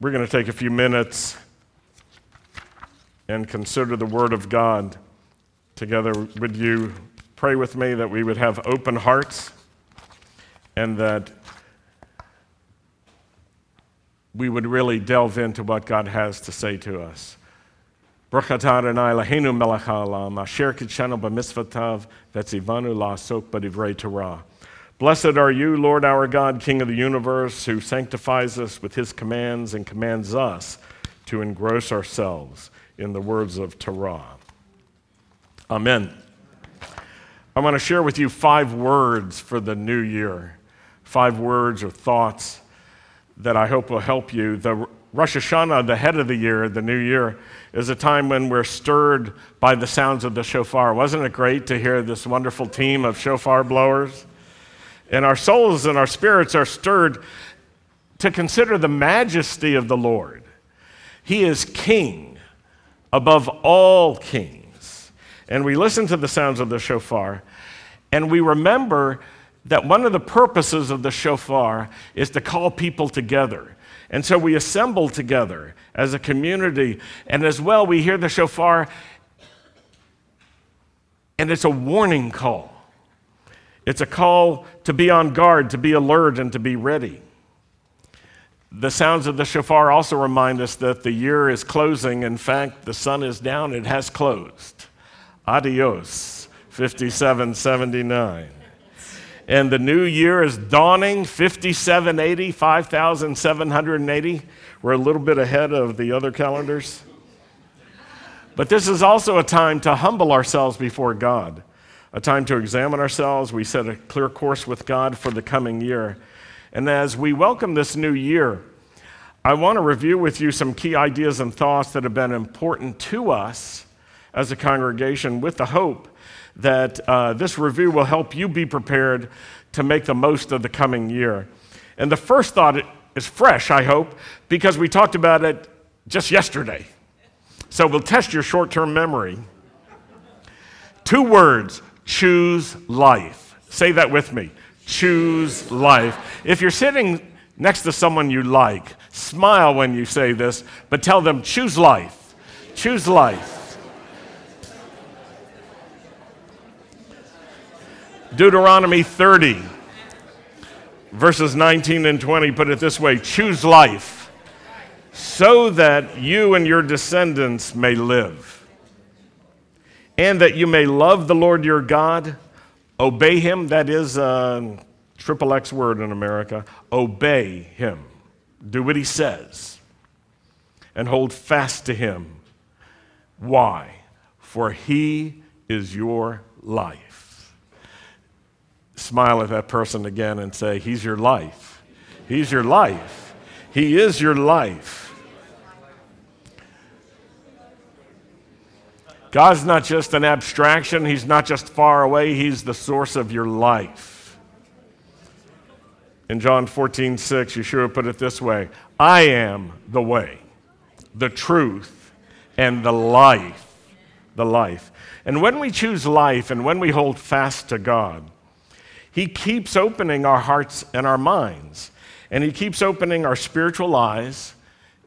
We're going to take a few minutes and consider the Word of God together. Would you pray with me that we would have open hearts and that we would really delve into what God has to say to us. Blessed are you, Lord our God, King of the universe, who sanctifies us with his commands and commands us to engross ourselves in the words of Torah. Amen. I want to share with you five words for the new year, five words or thoughts that I hope will help you. The Rosh Hashanah, the head of the year, the new year, is a time when we're stirred by the sounds of the shofar. Wasn't it great to hear this wonderful team of shofar blowers? And our souls and our spirits are stirred to consider the majesty of the Lord. He is king above all kings. And we listen to the sounds of the shofar, and we remember that one of the purposes of the shofar is to call people together. And so we assemble together as a community, and as well, we hear the shofar, and it's a warning call. It's a call to be on guard, to be alert, and to be ready. The sounds of the shofar also remind us that the year is closing. In fact, the sun is down, it has closed. Adios, 5779 and the new year is dawning 5780, 5780. We're a little bit ahead of the other calendars. But this is also a time to humble ourselves before God, a time to examine ourselves. We set a clear course with God for the coming year. And as we welcome this new year, I want to review with you some key ideas and thoughts that have been important to us as a congregation with the hope that uh, this review will help you be prepared to make the most of the coming year. And the first thought is fresh, I hope, because we talked about it just yesterday. So we'll test your short term memory. Two words choose life. Say that with me choose life. If you're sitting next to someone you like, smile when you say this, but tell them choose life. Choose life. Deuteronomy 30, verses 19 and 20 put it this way choose life so that you and your descendants may live, and that you may love the Lord your God, obey him, that is a triple X word in America, obey him, do what he says, and hold fast to him. Why? For he is your life smile at that person again and say, He's your life. He's your life. He is your life. God's not just an abstraction, He's not just far away, He's the source of your life. In John 14, 6, Yeshua put it this way I am the way, the truth, and the life. The life. And when we choose life and when we hold fast to God, he keeps opening our hearts and our minds, and He keeps opening our spiritual eyes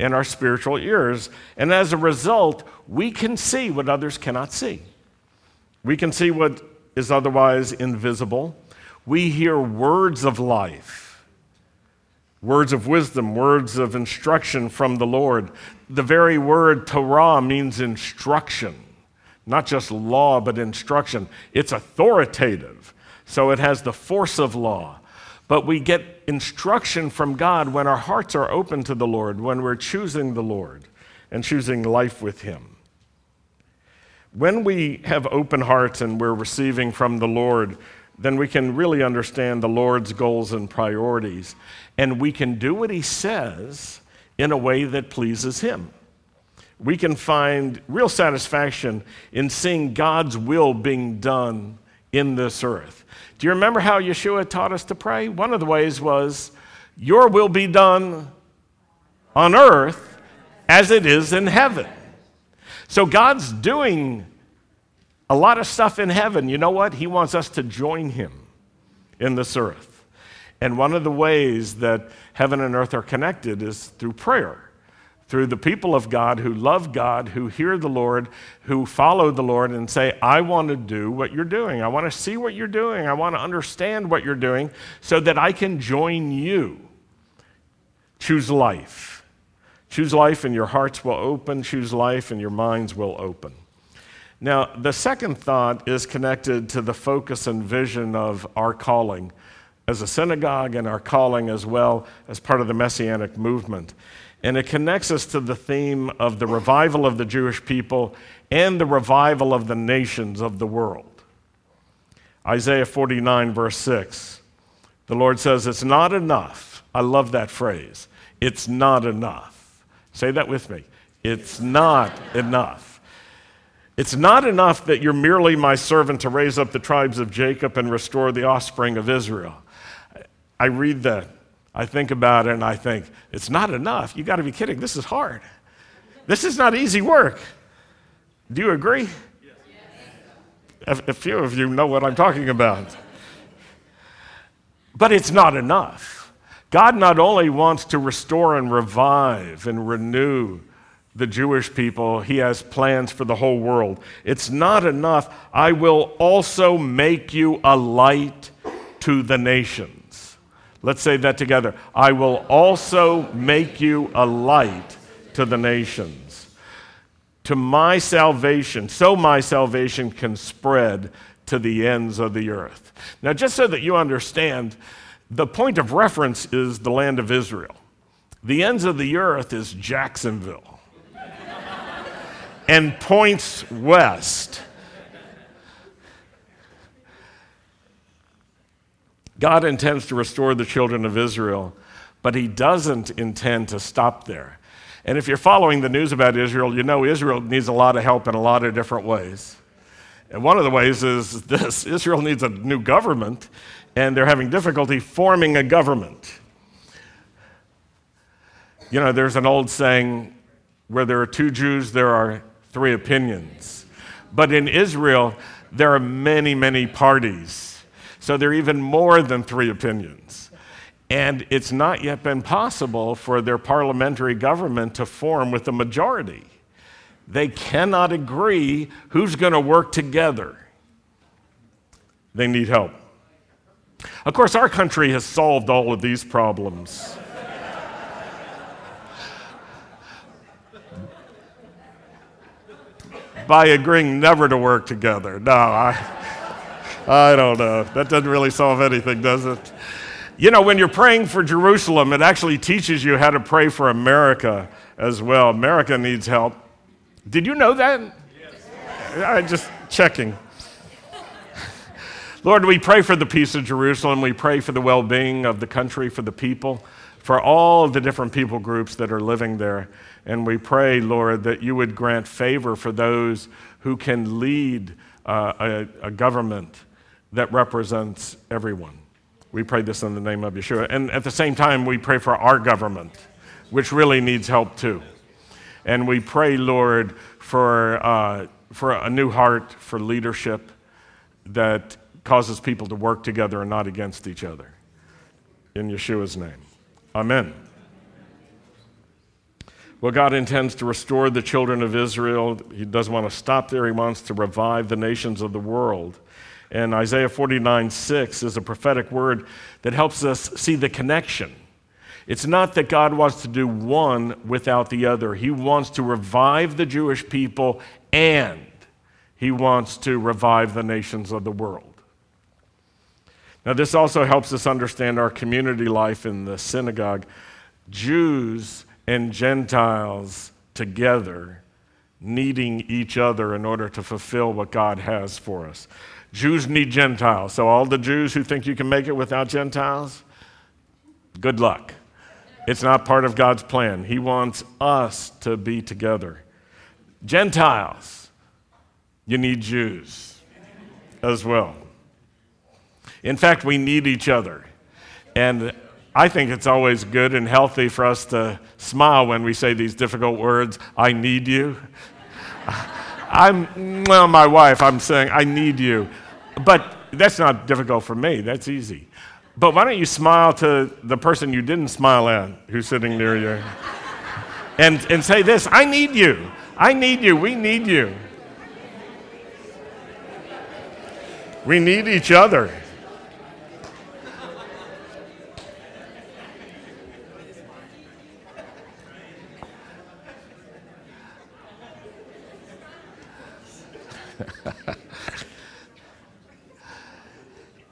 and our spiritual ears. And as a result, we can see what others cannot see. We can see what is otherwise invisible. We hear words of life, words of wisdom, words of instruction from the Lord. The very word Torah means instruction, not just law, but instruction. It's authoritative. So it has the force of law. But we get instruction from God when our hearts are open to the Lord, when we're choosing the Lord and choosing life with Him. When we have open hearts and we're receiving from the Lord, then we can really understand the Lord's goals and priorities. And we can do what He says in a way that pleases Him. We can find real satisfaction in seeing God's will being done in this earth. Do you remember how Yeshua taught us to pray? One of the ways was, Your will be done on earth as it is in heaven. So God's doing a lot of stuff in heaven. You know what? He wants us to join Him in this earth. And one of the ways that heaven and earth are connected is through prayer. through the people of God who love God, who hear the Lord, who follow the Lord, and say, I want to do what you're doing. I want to see what you're doing. I want to understand what you're doing so that I can join you. Choose life. Choose life, and your hearts will open. Choose life, and your minds will open. Now, the second thought is connected to the focus and vision of our calling as a synagogue and our calling as well as part of the Messianic movement. And it connects us to the theme of the revival of the Jewish people and the revival of the nations of the world. Isaiah 49, verse 6. The Lord says, It's not enough. I love that phrase. It's not enough. Say that with me. It's not enough. It's not enough that you're merely my servant to raise up the tribes of Jacob and restore the offspring of Israel. I read that I think about it and I think, it's not enough. You got to be kidding. This is hard. This is not easy work. Do you agree? Yes. A, a few of you know what I'm talking about. But it's not enough. God not only wants to restore and revive and renew the Jewish people, He has plans for the whole world. It's not enough. I will also make you a light to the nations. Let's say that together. I will also make you a light to the nations, to my salvation, so my salvation can spread to the ends of the earth. Now, just so that you understand, the point of reference is the land of Israel. The ends of the earth is Jacksonville and points west. God intends to restore the children of Israel, but he doesn't intend to stop there. And if you're following the news about Israel, you know Israel needs a lot of help in a lot of different ways. And one of the ways is this Israel needs a new government, and they're having difficulty forming a government. You know, there's an old saying where there are two Jews, there are three opinions. But in Israel, there are many, many parties so there are even more than three opinions. And it's not yet been possible for their parliamentary government to form with a majority. They cannot agree who's going to work together. They need help. Of course, our country has solved all of these problems. by agreeing never to work together. No, I. I don't know. That doesn't really solve anything, does it? You know, when you're praying for Jerusalem, it actually teaches you how to pray for America as well. America needs help. Did you know that? Yes. I'm just checking. Lord, we pray for the peace of Jerusalem. We pray for the well being of the country, for the people, for all the different people groups that are living there. And we pray, Lord, that you would grant favor for those who can lead uh, a, a government that represents everyone. We pray this in the name of Yeshua. And at the same time, we pray for our government, which really needs help too. And we pray, Lord, for, uh, for a new heart for leadership that causes people to work together and not against each other. In Yeshua's name. Amen. Well, God intends to restore the children of Israel. He doesn't want to stop there, He wants to revive the nations of the world. And Isaiah 49 6 is a prophetic word that helps us see the connection. It's not that God wants to do one without the other, He wants to revive the Jewish people and He wants to revive the nations of the world. Now, this also helps us understand our community life in the synagogue. Jews and Gentiles together, needing each other in order to fulfill what God has for us. Jews need Gentiles. So, all the Jews who think you can make it without Gentiles, good luck. It's not part of God's plan. He wants us to be together. Gentiles, you need Jews as well. In fact, we need each other. And I think it's always good and healthy for us to smile when we say these difficult words I need you. I'm, well, my wife, I'm saying, I need you. But that's not difficult for me, that's easy. But why don't you smile to the person you didn't smile at who's sitting near you? and, and say this I need you. I need you. We need you. We need each other.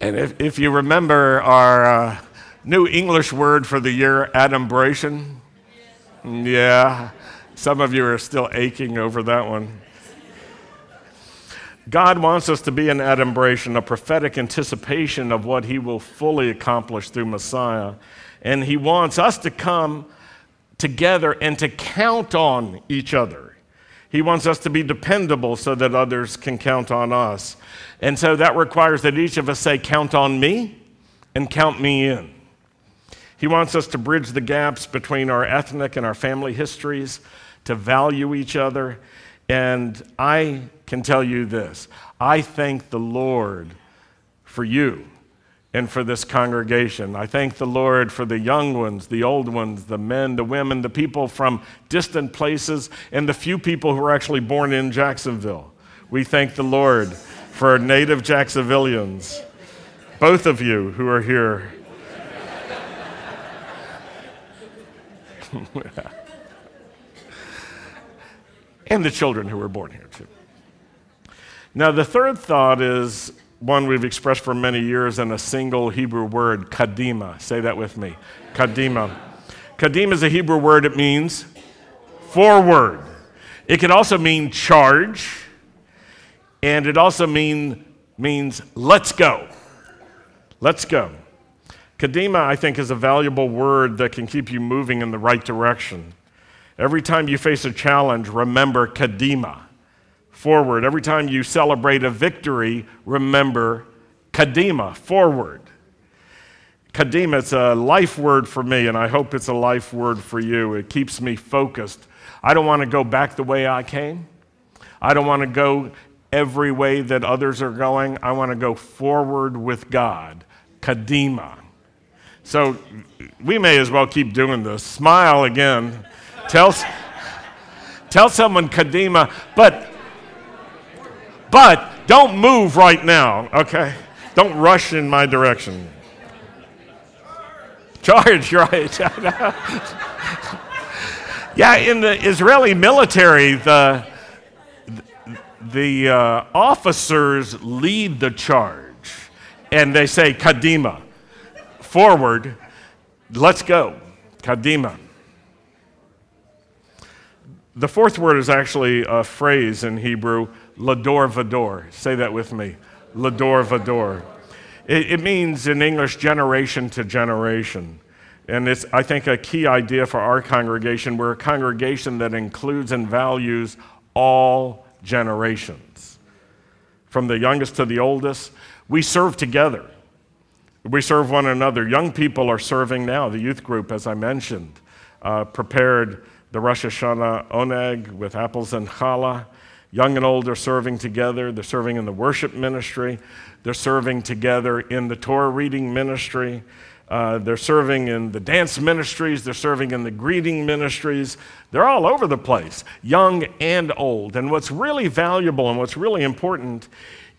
And if, if you remember our uh, new English word for the year, adumbration, yeah, some of you are still aching over that one. God wants us to be an adumbration, a prophetic anticipation of what He will fully accomplish through Messiah. And He wants us to come together and to count on each other. He wants us to be dependable so that others can count on us. And so that requires that each of us say, Count on me and count me in. He wants us to bridge the gaps between our ethnic and our family histories, to value each other, and I can tell you this I thank the Lord for you and for this congregation. I thank the Lord for the young ones, the old ones, the men, the women, the people from distant places, and the few people who are actually born in Jacksonville. We thank the Lord for native Jacksonvillians, both of you who are here. and the children who were born here, too. Now, the third thought is one we've expressed for many years in a single Hebrew word, kadima. Say that with me. Kadima. Kadima is a Hebrew word, it means forward. It can also mean charge, and it also mean, means let's go. Let's go. Kadima, I think, is a valuable word that can keep you moving in the right direction. Every time you face a challenge, remember Kadima, forward. Every time you celebrate a victory, remember Kadima, forward. Kadima, it's a life word for me, and I hope it's a life word for you. It keeps me focused. I don't want to go back the way I came. I don't want to go every way that others are going. I want to go forward with God. Kadima. So we may as well keep doing this. Smile again. Tell, tell someone Kadima, but but don't move right now, okay? Don't rush in my direction. Charge, right? yeah, in the Israeli military, the the uh, officers lead the charge, and they say Kadima, forward, let's go, Kadima. The fourth word is actually a phrase in Hebrew, lador vador. Say that with me, lador vador. It, it means in English generation to generation. And it's, I think, a key idea for our congregation. We're a congregation that includes and values all generations. From the youngest to the oldest, we serve together. We serve one another. Young people are serving now. The youth group, as I mentioned, uh, prepared the Rosh Hashanah Oneg with apples and challah. Young and old are serving together. They're serving in the worship ministry. They're serving together in the Torah reading ministry. Uh, they're serving in the dance ministries. They're serving in the greeting ministries. They're all over the place, young and old. And what's really valuable and what's really important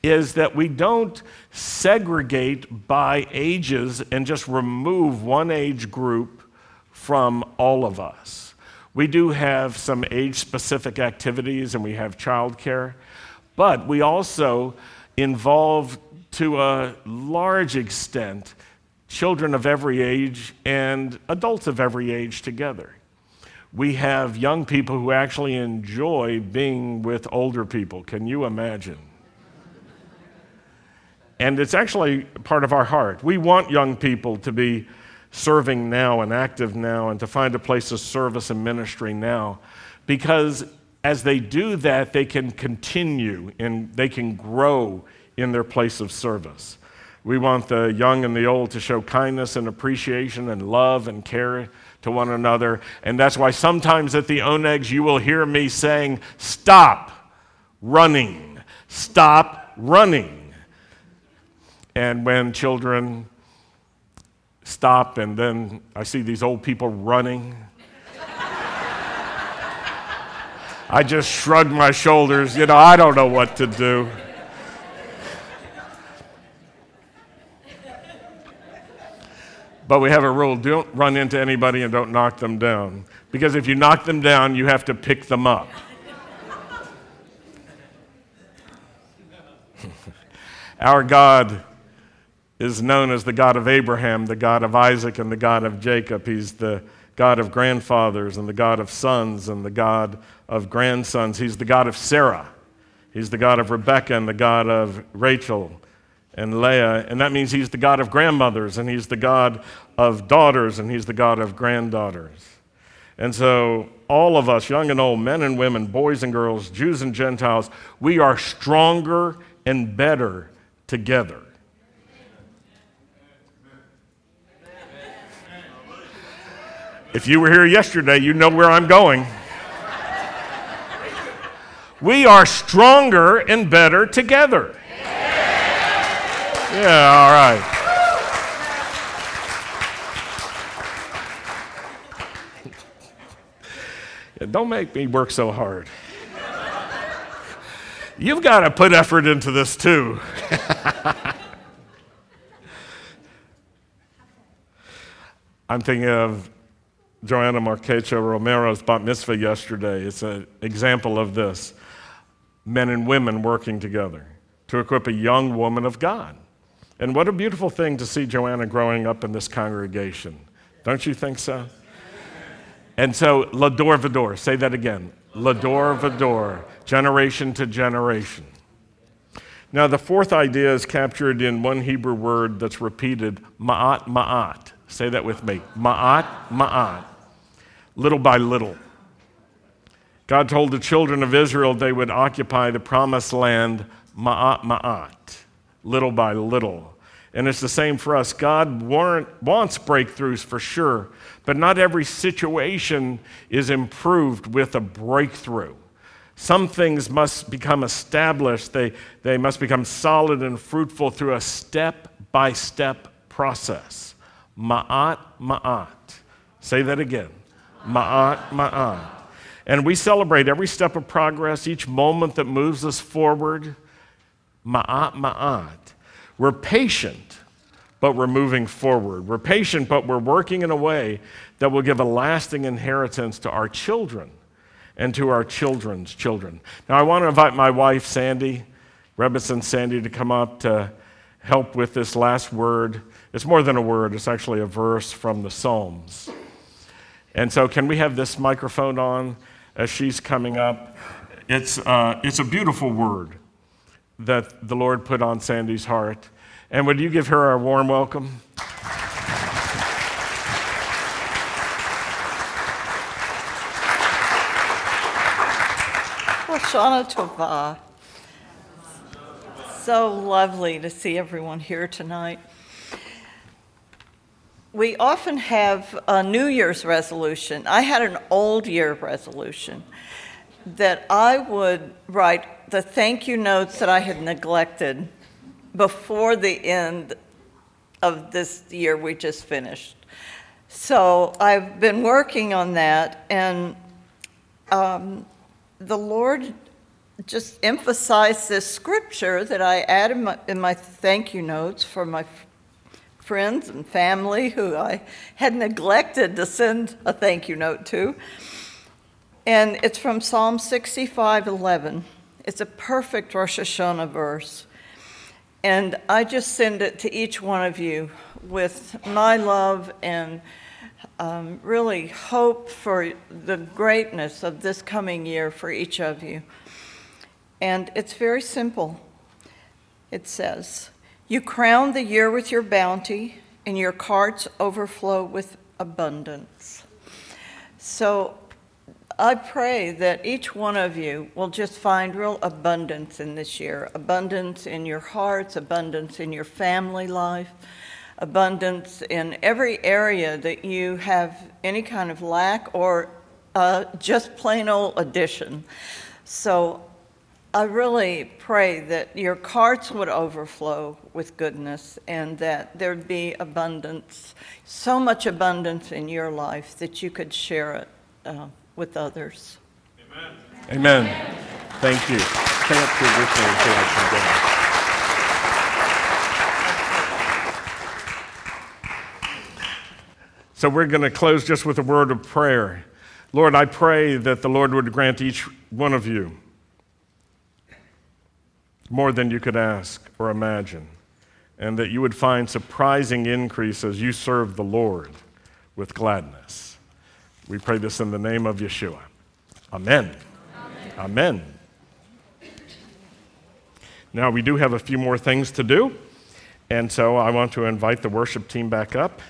is that we don't segregate by ages and just remove one age group from all of us. We do have some age specific activities and we have childcare, but we also involve to a large extent children of every age and adults of every age together. We have young people who actually enjoy being with older people. Can you imagine? And it's actually part of our heart. We want young people to be serving now and active now and to find a place of service and ministry now. Because as they do that, they can continue and they can grow in their place of service. We want the young and the old to show kindness and appreciation and love and care to one another. And that's why sometimes at the Onegs you will hear me saying, Stop running, stop running. And when children stop, and then I see these old people running. I just shrugged my shoulders. You know, I don't know what to do. But we have a rule don't run into anybody and don't knock them down. Because if you knock them down, you have to pick them up. Our God is known as the God of Abraham, the God of Isaac, and the God of Jacob. He's the God of grandfathers and the God of sons and the God of grandsons. He's the God of Sarah. He's the God of Rebekah and the God of Rachel and Leah. And that means he's the God of grandmothers and he's the God of daughters and he's the God of granddaughters. And so, all of us, young and old, men and women, boys and girls, Jews and Gentiles, we are stronger and better together. If you were here yesterday, you know where I'm going. We are stronger and better together. Yeah, all right. Don't make me work so hard. You've got to put effort into this too. I'm thinking of Joanna Marquecha Romero's bat mitzvah yesterday. It's an example of this men and women working together to equip a young woman of God. And what a beautiful thing to see Joanna growing up in this congregation. Don't you think so? And so, Lador Vador, say that again. Lador Vador, generation to generation. Now, the fourth idea is captured in one Hebrew word that's repeated, ma'at, ma'at. Say that with me. Ma'at, ma'at. Little by little. God told the children of Israel they would occupy the promised land, ma'at, ma'at, little by little. And it's the same for us. God wants breakthroughs for sure, but not every situation is improved with a breakthrough. Some things must become established, they, they must become solid and fruitful through a step by step process. Ma'at, ma'at. Say that again. Ma'at, ma'at. And we celebrate every step of progress, each moment that moves us forward. Ma'at, ma'at. We're patient, but we're moving forward. We're patient, but we're working in a way that will give a lasting inheritance to our children and to our children's children. Now, I want to invite my wife, Sandy, Rebison Sandy, to come up to help with this last word. It's more than a word, it's actually a verse from the Psalms. And so, can we have this microphone on as she's coming up? It's, uh, it's a beautiful word that the Lord put on Sandy's heart. And would you give her a warm welcome? Shana Tova. So lovely to see everyone here tonight. We often have a New Year's resolution. I had an old year resolution that I would write the thank you notes that I had neglected before the end of this year we just finished. So I've been working on that, and um, the Lord just emphasized this scripture that I added in my, in my thank you notes for my friends and family who I had neglected to send a thank you note to. And it's from Psalm 65 11. It's a perfect Rosh Hashanah verse. And I just send it to each one of you with my love and um, really hope for the greatness of this coming year for each of you. And it's very simple. It says, You crown the year with your bounty, and your carts overflow with abundance. So I pray that each one of you will just find real abundance in this year abundance in your hearts, abundance in your family life, abundance in every area that you have any kind of lack or uh, just plain old addition. So I really pray that your carts would overflow with goodness and that there'd be abundance, so much abundance in your life that you could share it. Uh, with others. Amen. Amen. Thank you. So we're going to close just with a word of prayer. Lord, I pray that the Lord would grant each one of you more than you could ask or imagine, and that you would find surprising increase as you serve the Lord with gladness. We pray this in the name of Yeshua. Amen. Amen. Amen. Now, we do have a few more things to do, and so I want to invite the worship team back up.